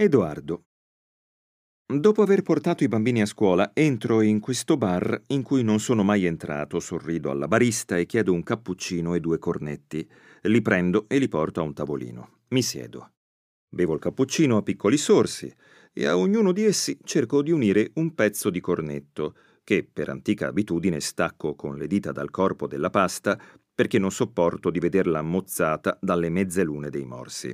Edoardo. Dopo aver portato i bambini a scuola, entro in questo bar in cui non sono mai entrato, sorrido alla barista e chiedo un cappuccino e due cornetti. Li prendo e li porto a un tavolino. Mi siedo. Bevo il cappuccino a piccoli sorsi e a ognuno di essi cerco di unire un pezzo di cornetto, che per antica abitudine stacco con le dita dal corpo della pasta perché non sopporto di vederla mozzata dalle mezze lune dei morsi.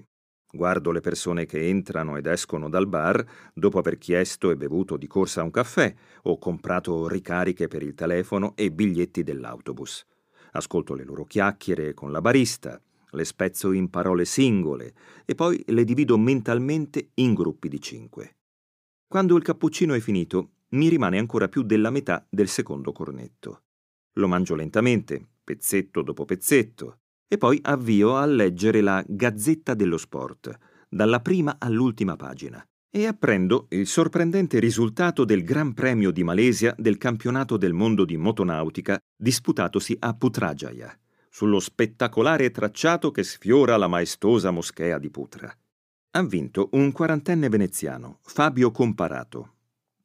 Guardo le persone che entrano ed escono dal bar dopo aver chiesto e bevuto di corsa un caffè o comprato ricariche per il telefono e biglietti dell'autobus. Ascolto le loro chiacchiere con la barista, le spezzo in parole singole e poi le divido mentalmente in gruppi di cinque. Quando il cappuccino è finito, mi rimane ancora più della metà del secondo cornetto. Lo mangio lentamente, pezzetto dopo pezzetto, e poi avvio a leggere la Gazzetta dello Sport, dalla prima all'ultima pagina, e apprendo il sorprendente risultato del Gran Premio di Malesia del campionato del mondo di motonautica disputatosi a Putrajaya, sullo spettacolare tracciato che sfiora la maestosa moschea di Putra. Ha vinto un quarantenne veneziano, Fabio Comparato.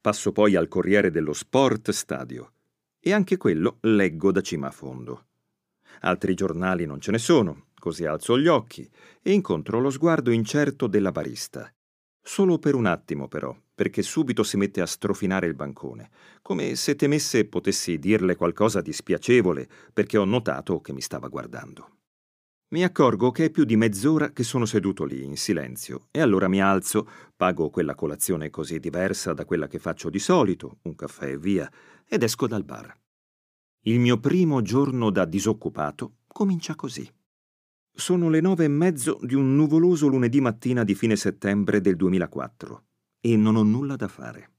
Passo poi al Corriere dello Sport Stadio, e anche quello leggo da cima a fondo. Altri giornali non ce ne sono, così alzo gli occhi e incontro lo sguardo incerto della barista. Solo per un attimo, però, perché subito si mette a strofinare il bancone, come se temesse potessi dirle qualcosa di spiacevole, perché ho notato che mi stava guardando. Mi accorgo che è più di mezz'ora che sono seduto lì in silenzio e allora mi alzo, pago quella colazione così diversa da quella che faccio di solito, un caffè e via, ed esco dal bar. Il mio primo giorno da disoccupato comincia così. Sono le nove e mezzo di un nuvoloso lunedì mattina di fine settembre del 2004 e non ho nulla da fare.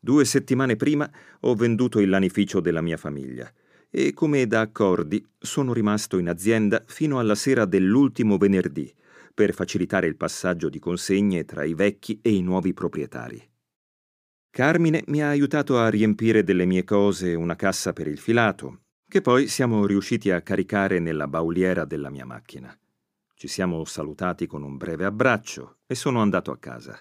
Due settimane prima ho venduto il lanificio della mia famiglia e, come da accordi, sono rimasto in azienda fino alla sera dell'ultimo venerdì per facilitare il passaggio di consegne tra i vecchi e i nuovi proprietari. Carmine mi ha aiutato a riempire delle mie cose una cassa per il filato, che poi siamo riusciti a caricare nella bauliera della mia macchina. Ci siamo salutati con un breve abbraccio e sono andato a casa.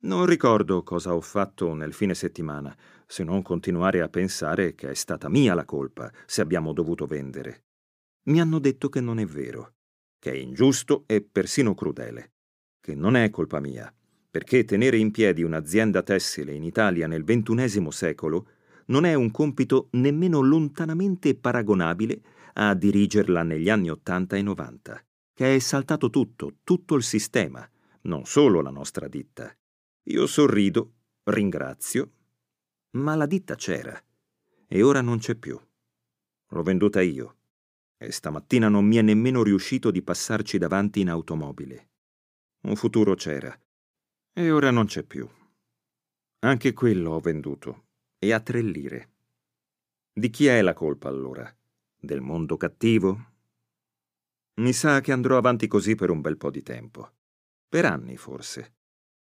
Non ricordo cosa ho fatto nel fine settimana, se non continuare a pensare che è stata mia la colpa se abbiamo dovuto vendere. Mi hanno detto che non è vero, che è ingiusto e persino crudele, che non è colpa mia perché tenere in piedi un'azienda tessile in Italia nel XXI secolo non è un compito nemmeno lontanamente paragonabile a dirigerla negli anni 80 e 90, che è saltato tutto, tutto il sistema, non solo la nostra ditta. Io sorrido, ringrazio, ma la ditta c'era e ora non c'è più. L'ho venduta io e stamattina non mi è nemmeno riuscito di passarci davanti in automobile. Un futuro c'era, e ora non c'è più. Anche quello ho venduto, e a tre lire. Di chi è la colpa allora? Del mondo cattivo? Mi sa che andrò avanti così per un bel po' di tempo. Per anni, forse.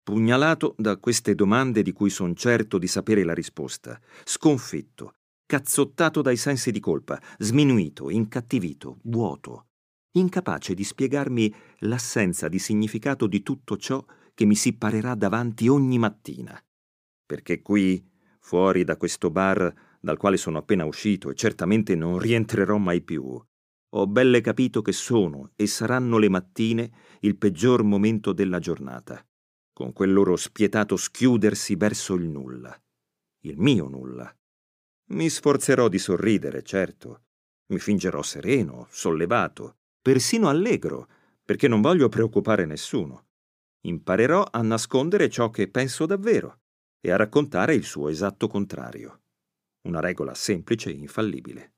Pugnalato da queste domande di cui son certo di sapere la risposta, sconfitto, cazzottato dai sensi di colpa, sminuito, incattivito, vuoto, incapace di spiegarmi l'assenza di significato di tutto ciò che mi si parerà davanti ogni mattina. Perché qui, fuori da questo bar dal quale sono appena uscito e certamente non rientrerò mai più, ho belle capito che sono e saranno le mattine il peggior momento della giornata, con quel loro spietato schiudersi verso il nulla, il mio nulla. Mi sforzerò di sorridere, certo, mi fingerò sereno, sollevato, persino allegro, perché non voglio preoccupare nessuno imparerò a nascondere ciò che penso davvero e a raccontare il suo esatto contrario. Una regola semplice e infallibile.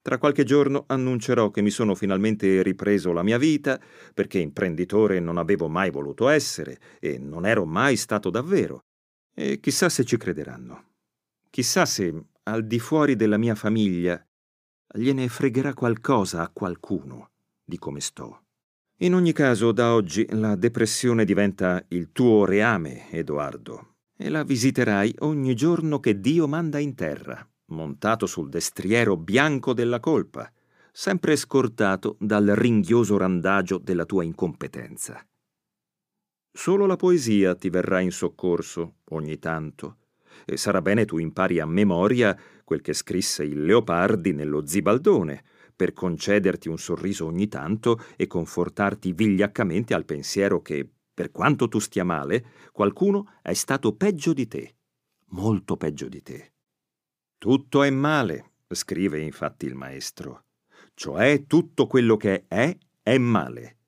Tra qualche giorno annuncerò che mi sono finalmente ripreso la mia vita, perché imprenditore non avevo mai voluto essere e non ero mai stato davvero. E chissà se ci crederanno. Chissà se, al di fuori della mia famiglia, gliene fregherà qualcosa a qualcuno di come sto. In ogni caso, da oggi la depressione diventa il tuo reame, Edoardo, e la visiterai ogni giorno che Dio manda in terra, montato sul destriero bianco della colpa, sempre scortato dal ringhioso randagio della tua incompetenza. Solo la poesia ti verrà in soccorso ogni tanto. E sarà bene tu impari a memoria quel che scrisse il Leopardi nello Zibaldone, per concederti un sorriso ogni tanto e confortarti vigliaccamente al pensiero che, per quanto tu stia male, qualcuno è stato peggio di te, molto peggio di te. Tutto è male, scrive infatti il maestro, cioè tutto quello che è è male.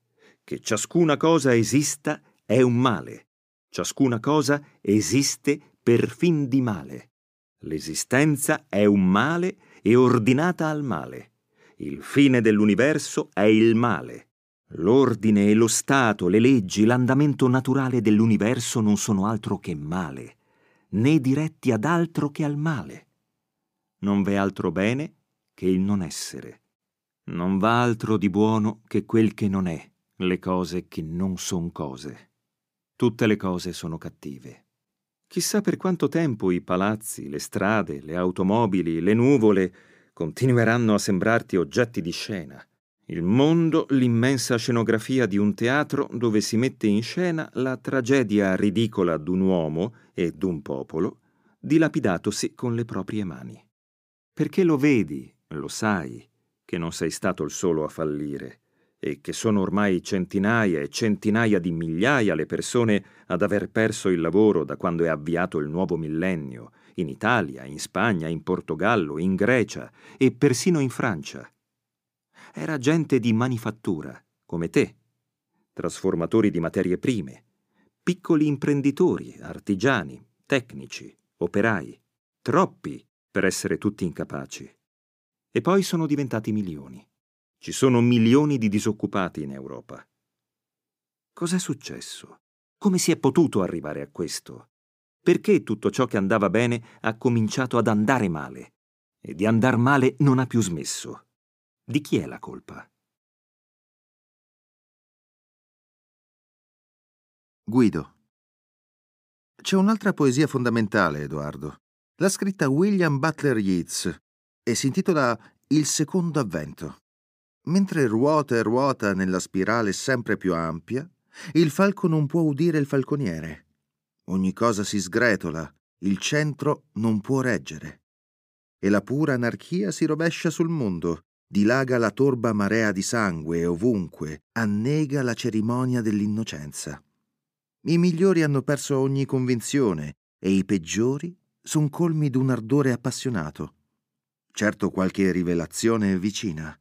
Che ciascuna cosa esista è un male. Ciascuna cosa esiste per fin di male. L'esistenza è un male e ordinata al male. Il fine dell'universo è il male. L'ordine e lo stato, le leggi, l'andamento naturale dell'universo non sono altro che male, né diretti ad altro che al male. Non v'è altro bene che il non essere. Non va altro di buono che quel che non è, le cose che non son cose. Tutte le cose sono cattive. Chissà per quanto tempo i palazzi, le strade, le automobili, le nuvole continueranno a sembrarti oggetti di scena. Il mondo, l'immensa scenografia di un teatro dove si mette in scena la tragedia ridicola d'un uomo e d'un popolo, dilapidatosi con le proprie mani. Perché lo vedi, lo sai, che non sei stato il solo a fallire, e che sono ormai centinaia e centinaia di migliaia le persone ad aver perso il lavoro da quando è avviato il nuovo millennio, in Italia, in Spagna, in Portogallo, in Grecia e persino in Francia. Era gente di manifattura, come te, trasformatori di materie prime, piccoli imprenditori, artigiani, tecnici, operai, troppi per essere tutti incapaci. E poi sono diventati milioni. Ci sono milioni di disoccupati in Europa. Cos'è successo? Come si è potuto arrivare a questo? Perché tutto ciò che andava bene ha cominciato ad andare male? E di andar male non ha più smesso. Di chi è la colpa? Guido. C'è un'altra poesia fondamentale, Edoardo. L'ha scritta William Butler Yeats e si intitola Il secondo avvento. Mentre ruota e ruota nella spirale sempre più ampia, il falco non può udire il falconiere. Ogni cosa si sgretola, il centro non può reggere. E la pura anarchia si rovescia sul mondo, dilaga la torba marea di sangue ovunque annega la cerimonia dell'innocenza. I migliori hanno perso ogni convinzione e i peggiori son colmi d'un ardore appassionato. Certo qualche rivelazione è vicina.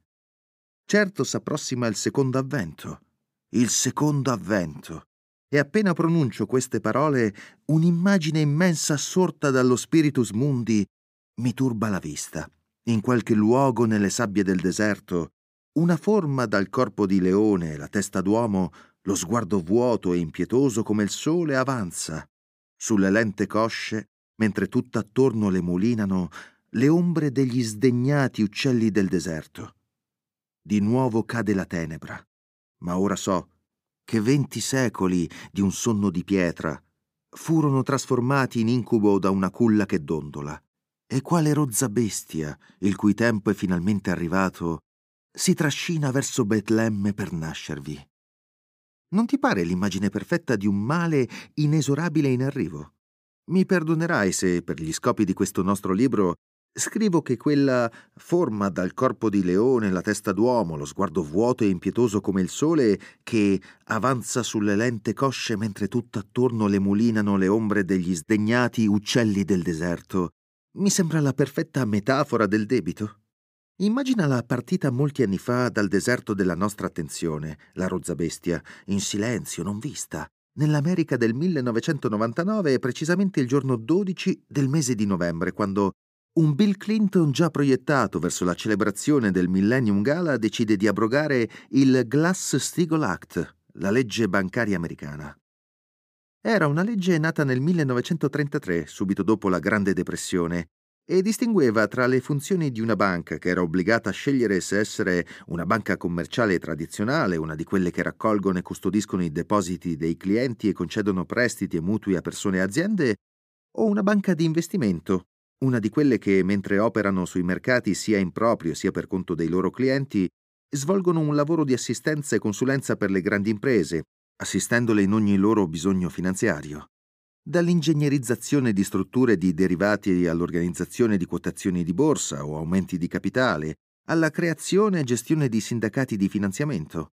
Certo s'approssima il secondo avvento. Il secondo avvento. E appena pronuncio queste parole, un'immagine immensa assorta dallo spiritus mundi mi turba la vista. In qualche luogo nelle sabbie del deserto, una forma dal corpo di leone la testa d'uomo, lo sguardo vuoto e impietoso come il sole avanza. Sulle lente cosce, mentre tutt'attorno le mulinano, le ombre degli sdegnati uccelli del deserto di nuovo cade la tenebra. Ma ora so che venti secoli di un sonno di pietra furono trasformati in incubo da una culla che dondola. E quale rozza bestia, il cui tempo è finalmente arrivato, si trascina verso Betlemme per nascervi. Non ti pare l'immagine perfetta di un male inesorabile in arrivo? Mi perdonerai se, per gli scopi di questo nostro libro, Scrivo che quella forma dal corpo di leone, la testa d'uomo, lo sguardo vuoto e impietoso come il sole, che avanza sulle lente cosce mentre tutt'attorno le mulinano le ombre degli sdegnati uccelli del deserto, mi sembra la perfetta metafora del debito. Immagina la partita molti anni fa dal deserto della nostra attenzione, la rozza bestia, in silenzio, non vista, nell'America del 1999 e precisamente il giorno 12 del mese di novembre, quando un Bill Clinton già proiettato verso la celebrazione del Millennium Gala decide di abrogare il Glass-Steagall Act, la legge bancaria americana. Era una legge nata nel 1933, subito dopo la Grande Depressione, e distingueva tra le funzioni di una banca che era obbligata a scegliere se essere una banca commerciale tradizionale, una di quelle che raccolgono e custodiscono i depositi dei clienti e concedono prestiti e mutui a persone e aziende, o una banca di investimento, una di quelle che, mentre operano sui mercati sia in proprio sia per conto dei loro clienti, svolgono un lavoro di assistenza e consulenza per le grandi imprese, assistendole in ogni loro bisogno finanziario, dall'ingegnerizzazione di strutture di derivati all'organizzazione di quotazioni di borsa o aumenti di capitale, alla creazione e gestione di sindacati di finanziamento.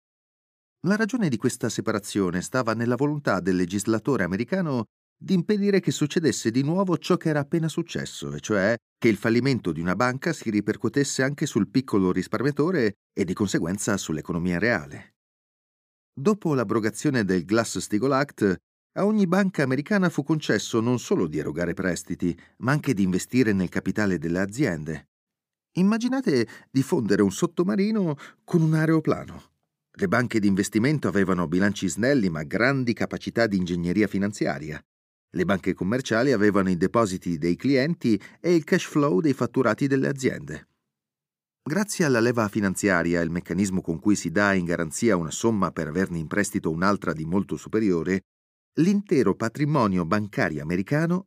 La ragione di questa separazione stava nella volontà del legislatore americano di impedire che succedesse di nuovo ciò che era appena successo, e cioè che il fallimento di una banca si ripercuotesse anche sul piccolo risparmiatore e di conseguenza sull'economia reale. Dopo l'abrogazione del Glass-Steagall Act, a ogni banca americana fu concesso non solo di erogare prestiti, ma anche di investire nel capitale delle aziende. Immaginate di fondere un sottomarino con un aeroplano. Le banche di investimento avevano bilanci snelli ma grandi capacità di ingegneria finanziaria. Le banche commerciali avevano i depositi dei clienti e il cash flow dei fatturati delle aziende. Grazie alla leva finanziaria, il meccanismo con cui si dà in garanzia una somma per averne in prestito un'altra di molto superiore, l'intero patrimonio bancario americano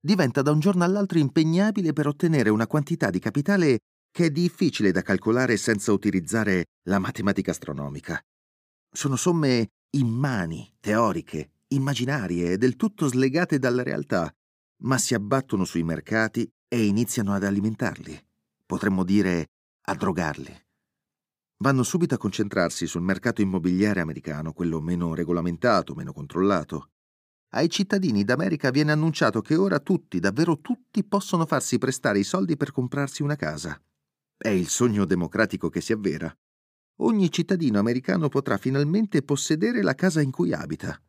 diventa da un giorno all'altro impegnabile per ottenere una quantità di capitale che è difficile da calcolare senza utilizzare la matematica astronomica. Sono somme immani, teoriche, immaginarie e del tutto slegate dalla realtà, ma si abbattono sui mercati e iniziano ad alimentarli. Potremmo dire a drogarli. Vanno subito a concentrarsi sul mercato immobiliare americano, quello meno regolamentato, meno controllato. Ai cittadini d'America viene annunciato che ora tutti, davvero tutti, possono farsi prestare i soldi per comprarsi una casa. È il sogno democratico che si avvera. Ogni cittadino americano potrà finalmente possedere la casa in cui abita.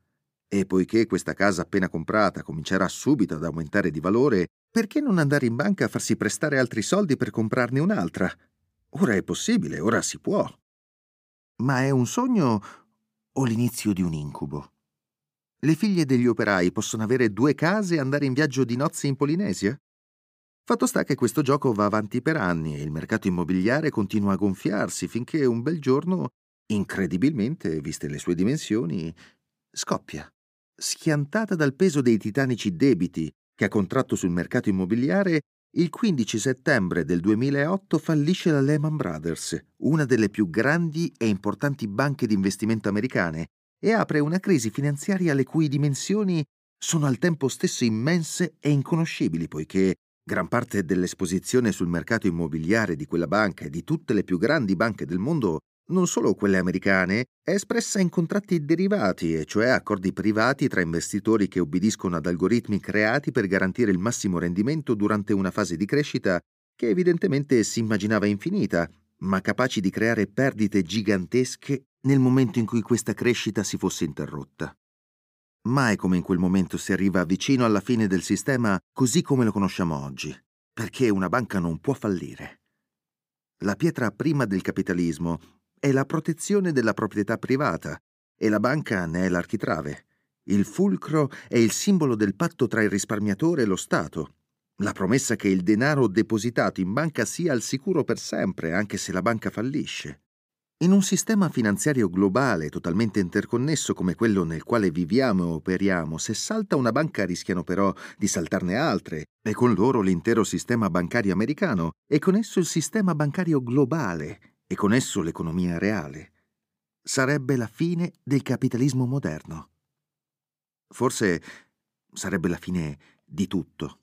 E poiché questa casa appena comprata comincerà subito ad aumentare di valore, perché non andare in banca a farsi prestare altri soldi per comprarne un'altra? Ora è possibile, ora si può. Ma è un sogno o l'inizio di un incubo? Le figlie degli operai possono avere due case e andare in viaggio di nozze in Polinesia? Fatto sta che questo gioco va avanti per anni e il mercato immobiliare continua a gonfiarsi finché un bel giorno, incredibilmente, viste le sue dimensioni, scoppia schiantata dal peso dei titanici debiti che ha contratto sul mercato immobiliare, il 15 settembre del 2008 fallisce la Lehman Brothers, una delle più grandi e importanti banche di investimento americane, e apre una crisi finanziaria le cui dimensioni sono al tempo stesso immense e inconoscibili, poiché gran parte dell'esposizione sul mercato immobiliare di quella banca e di tutte le più grandi banche del mondo non solo quelle americane, è espressa in contratti derivati, e cioè accordi privati tra investitori che obbediscono ad algoritmi creati per garantire il massimo rendimento durante una fase di crescita che evidentemente si immaginava infinita, ma capaci di creare perdite gigantesche nel momento in cui questa crescita si fosse interrotta. Mai come in quel momento si arriva vicino alla fine del sistema così come lo conosciamo oggi, perché una banca non può fallire. La pietra prima del capitalismo è la protezione della proprietà privata e la banca ne è l'architrave. Il fulcro è il simbolo del patto tra il risparmiatore e lo Stato. La promessa che il denaro depositato in banca sia al sicuro per sempre, anche se la banca fallisce. In un sistema finanziario globale totalmente interconnesso come quello nel quale viviamo e operiamo, se salta una banca rischiano però di saltarne altre, e con loro l'intero sistema bancario americano, e con esso il sistema bancario globale, e con esso l'economia reale, sarebbe la fine del capitalismo moderno. Forse sarebbe la fine di tutto.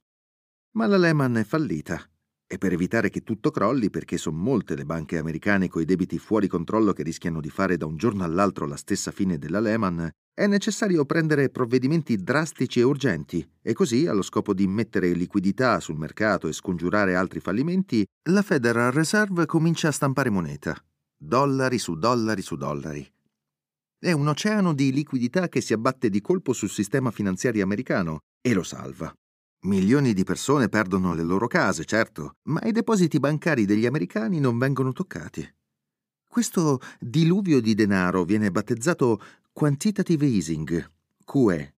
Ma la Lehman è fallita e per evitare che tutto crolli, perché sono molte le banche americane coi debiti fuori controllo che rischiano di fare da un giorno all'altro la stessa fine della Lehman, è necessario prendere provvedimenti drastici e urgenti e così, allo scopo di mettere liquidità sul mercato e scongiurare altri fallimenti, la Federal Reserve comincia a stampare moneta. Dollari su dollari su dollari. È un oceano di liquidità che si abbatte di colpo sul sistema finanziario americano e lo salva. Milioni di persone perdono le loro case, certo, ma i depositi bancari degli americani non vengono toccati. Questo diluvio di denaro viene battezzato Quantitative Easing, QE,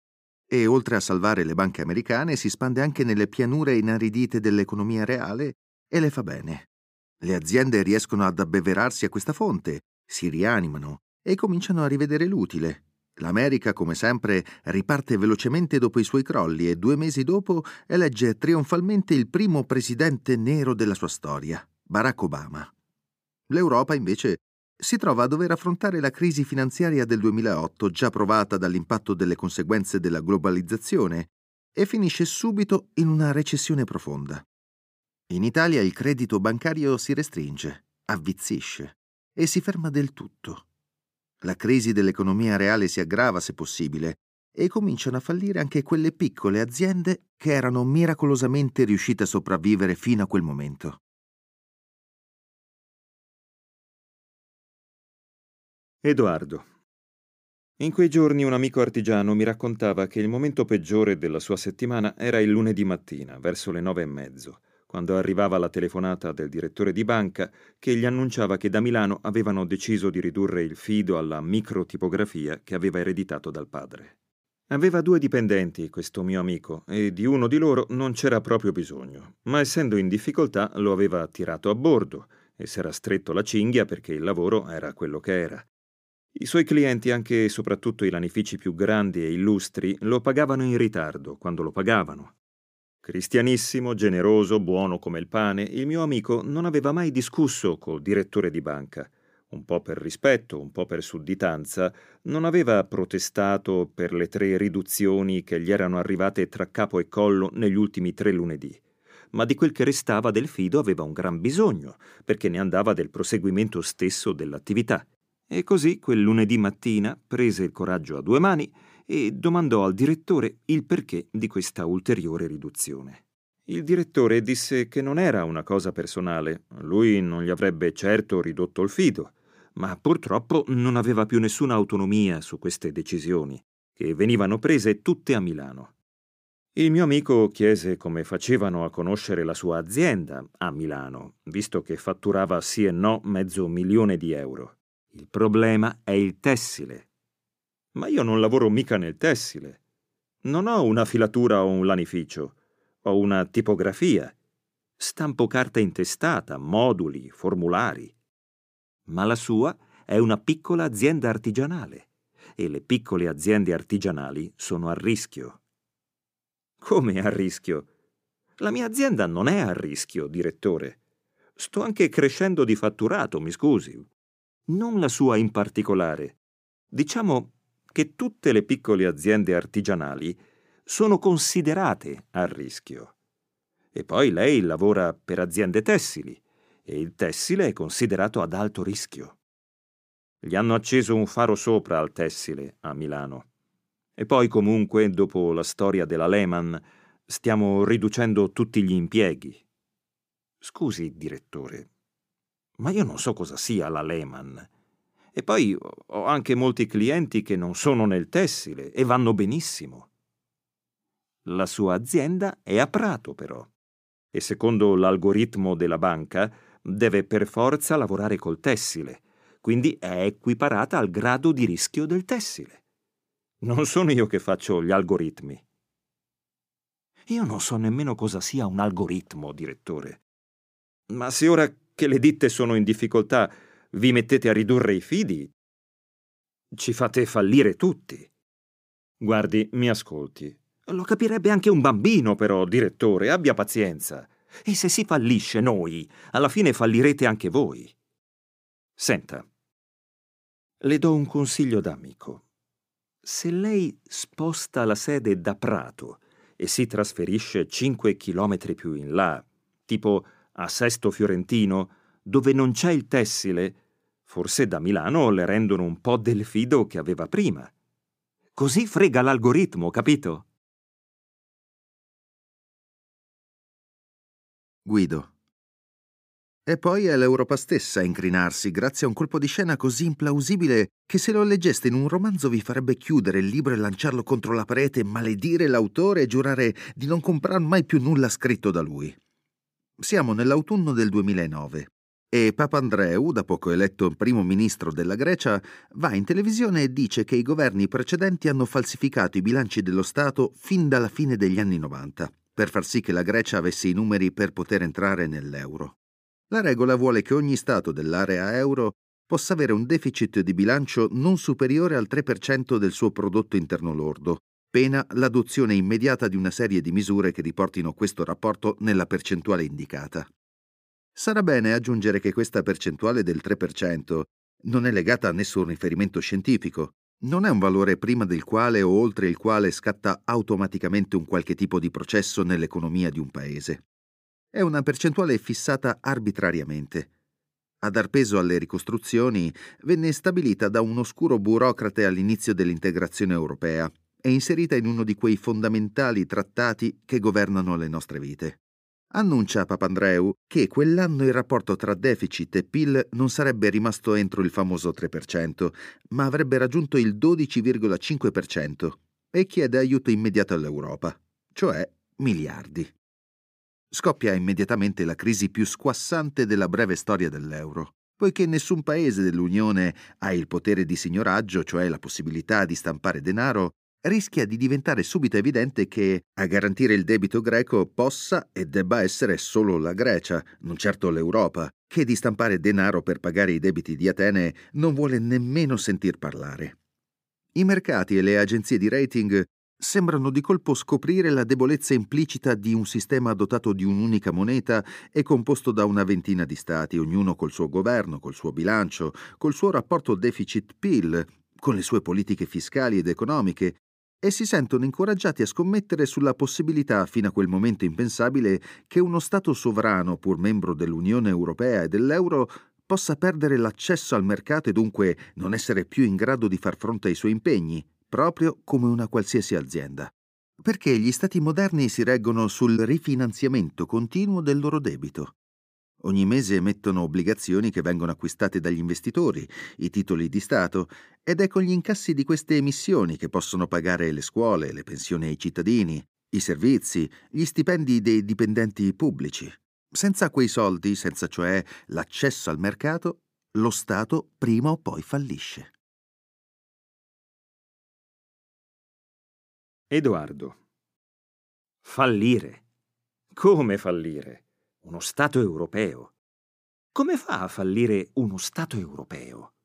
e oltre a salvare le banche americane si spande anche nelle pianure inaridite dell'economia reale e le fa bene. Le aziende riescono ad abbeverarsi a questa fonte, si rianimano e cominciano a rivedere l'utile. L'America, come sempre, riparte velocemente dopo i suoi crolli e due mesi dopo elegge trionfalmente il primo presidente nero della sua storia, Barack Obama. L'Europa, invece, si trova a dover affrontare la crisi finanziaria del 2008, già provata dall'impatto delle conseguenze della globalizzazione, e finisce subito in una recessione profonda. In Italia il credito bancario si restringe, avvizzisce e si ferma del tutto. La crisi dell'economia reale si aggrava se possibile e cominciano a fallire anche quelle piccole aziende che erano miracolosamente riuscite a sopravvivere fino a quel momento. Edoardo. In quei giorni un amico artigiano mi raccontava che il momento peggiore della sua settimana era il lunedì mattina, verso le nove e mezzo, quando arrivava la telefonata del direttore di banca che gli annunciava che da Milano avevano deciso di ridurre il fido alla microtipografia che aveva ereditato dal padre. Aveva due dipendenti, questo mio amico, e di uno di loro non c'era proprio bisogno, ma essendo in difficoltà lo aveva tirato a bordo e s'era stretto la cinghia perché il lavoro era quello che era. I suoi clienti, anche e soprattutto i lanifici più grandi e illustri, lo pagavano in ritardo, quando lo pagavano. Cristianissimo, generoso, buono come il pane, il mio amico non aveva mai discusso col direttore di banca. Un po' per rispetto, un po' per sudditanza, non aveva protestato per le tre riduzioni che gli erano arrivate tra capo e collo negli ultimi tre lunedì ma di quel che restava del fido aveva un gran bisogno, perché ne andava del proseguimento stesso dell'attività. E così quel lunedì mattina prese il coraggio a due mani e domandò al direttore il perché di questa ulteriore riduzione. Il direttore disse che non era una cosa personale, lui non gli avrebbe certo ridotto il fido, ma purtroppo non aveva più nessuna autonomia su queste decisioni, che venivano prese tutte a Milano. Il mio amico chiese come facevano a conoscere la sua azienda a Milano, visto che fatturava sì e no mezzo milione di euro. Il problema è il tessile. Ma io non lavoro mica nel tessile. Non ho una filatura o un lanificio. Ho una tipografia. Stampo carta intestata, moduli, formulari. Ma la sua è una piccola azienda artigianale e le piccole aziende artigianali sono a rischio. Come a rischio? La mia azienda non è a rischio, direttore. Sto anche crescendo di fatturato, mi scusi non la sua in particolare. Diciamo che tutte le piccole aziende artigianali sono considerate a rischio. E poi lei lavora per aziende tessili e il tessile è considerato ad alto rischio. Gli hanno acceso un faro sopra al tessile a Milano. E poi comunque, dopo la storia della Lehman, stiamo riducendo tutti gli impieghi. Scusi, direttore, ma io non so cosa sia la Lehman. E poi ho anche molti clienti che non sono nel tessile e vanno benissimo. La sua azienda è a Prato, però. E secondo l'algoritmo della banca deve per forza lavorare col tessile, quindi è equiparata al grado di rischio del tessile. Non sono io che faccio gli algoritmi. Io non so nemmeno cosa sia un algoritmo, direttore. Ma se ora che le ditte sono in difficoltà, vi mettete a ridurre i fidi? Ci fate fallire tutti. Guardi, mi ascolti. Lo capirebbe anche un bambino, però, direttore, abbia pazienza. E se si fallisce noi, alla fine fallirete anche voi. Senta, le do un consiglio d'amico. Se lei sposta la sede da Prato e si trasferisce 5 chilometri più in là, tipo a Sesto Fiorentino, dove non c'è il tessile, forse da Milano le rendono un po' del fido che aveva prima. Così frega l'algoritmo, capito? Guido. E poi è l'Europa stessa a incrinarsi grazie a un colpo di scena così implausibile che se lo leggeste in un romanzo vi farebbe chiudere il libro e lanciarlo contro la parete, maledire l'autore e giurare di non comprare mai più nulla scritto da lui. Siamo nell'autunno del 2009 e Papandreou, da poco eletto primo ministro della Grecia, va in televisione e dice che i governi precedenti hanno falsificato i bilanci dello Stato fin dalla fine degli anni 90 per far sì che la Grecia avesse i numeri per poter entrare nell'euro. La regola vuole che ogni Stato dell'area euro possa avere un deficit di bilancio non superiore al 3% del suo prodotto interno lordo, pena l'adozione immediata di una serie di misure che riportino questo rapporto nella percentuale indicata. Sarà bene aggiungere che questa percentuale del 3% Non è legata a nessun riferimento scientifico. Non è un valore prima del quale o oltre il quale scatta automaticamente un qualche tipo di processo nell'economia di un paese. È una percentuale fissata arbitrariamente. A dar peso alle ricostruzioni venne stabilita da un oscuro burocrate all'inizio dell'integrazione europea e inserita in uno di quei fondamentali trattati che governano le nostre vite. Annuncia Papandreou che quell'anno il rapporto tra deficit e PIL non sarebbe rimasto entro il famoso 3%, ma avrebbe raggiunto il 12,5% e chiede aiuto immediato all'Europa, cioè miliardi. Scoppia immediatamente la crisi più squassante della breve storia dell'euro, poiché nessun paese dell'Unione ha il potere di signoraggio, cioè la possibilità di stampare denaro, rischia di diventare subito evidente che a garantire il debito greco possa e debba essere solo la Grecia, non certo l'Europa, che di stampare denaro per pagare i debiti di Atene non vuole nemmeno sentir parlare. I mercati e le agenzie di rating sembrano di colpo scoprire la debolezza implicita di un sistema dotato di un'unica moneta e composto da una ventina di stati, ognuno col suo governo, col suo bilancio, col suo rapporto deficit-PIL, con le sue politiche fiscali ed economiche, e si sentono incoraggiati a scommettere sulla possibilità, fino a quel momento impensabile, che uno Stato sovrano, pur membro dell'Unione Europea e dell'euro, possa perdere l'accesso al mercato e dunque non essere più in grado di far fronte ai suoi impegni, proprio come una qualsiasi azienda. Perché gli Stati moderni si reggono sul rifinanziamento continuo del loro debito. Ogni mese emettono obbligazioni che vengono acquistate dagli investitori, i titoli di Stato, ed è con gli incassi di queste emissioni che possono pagare le scuole, le pensioni ai cittadini, i servizi, gli stipendi dei dipendenti pubblici. Senza quei soldi, senza cioè l'accesso al mercato, lo Stato prima o poi fallisce. Edoardo. Fallire. Come fallire? Uno Stato europeo. Come fa a fallire uno Stato europeo?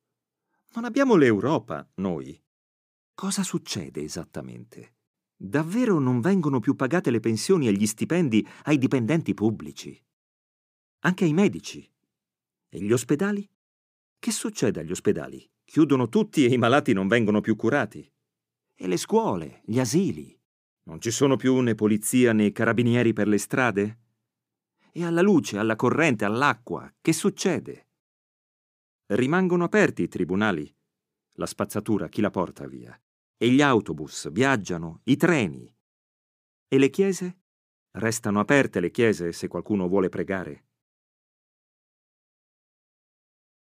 Non abbiamo l'Europa, noi. Cosa succede esattamente? Davvero non vengono più pagate le pensioni e gli stipendi ai dipendenti pubblici? Anche ai medici? E gli ospedali? Che succede agli ospedali? Chiudono tutti e i malati non vengono più curati? E le scuole, gli asili? Non ci sono più né polizia né carabinieri per le strade? E alla luce, alla corrente, all'acqua, che succede? Rimangono aperti i tribunali. La spazzatura chi la porta via? E gli autobus viaggiano, i treni. E le chiese? Restano aperte le chiese se qualcuno vuole pregare?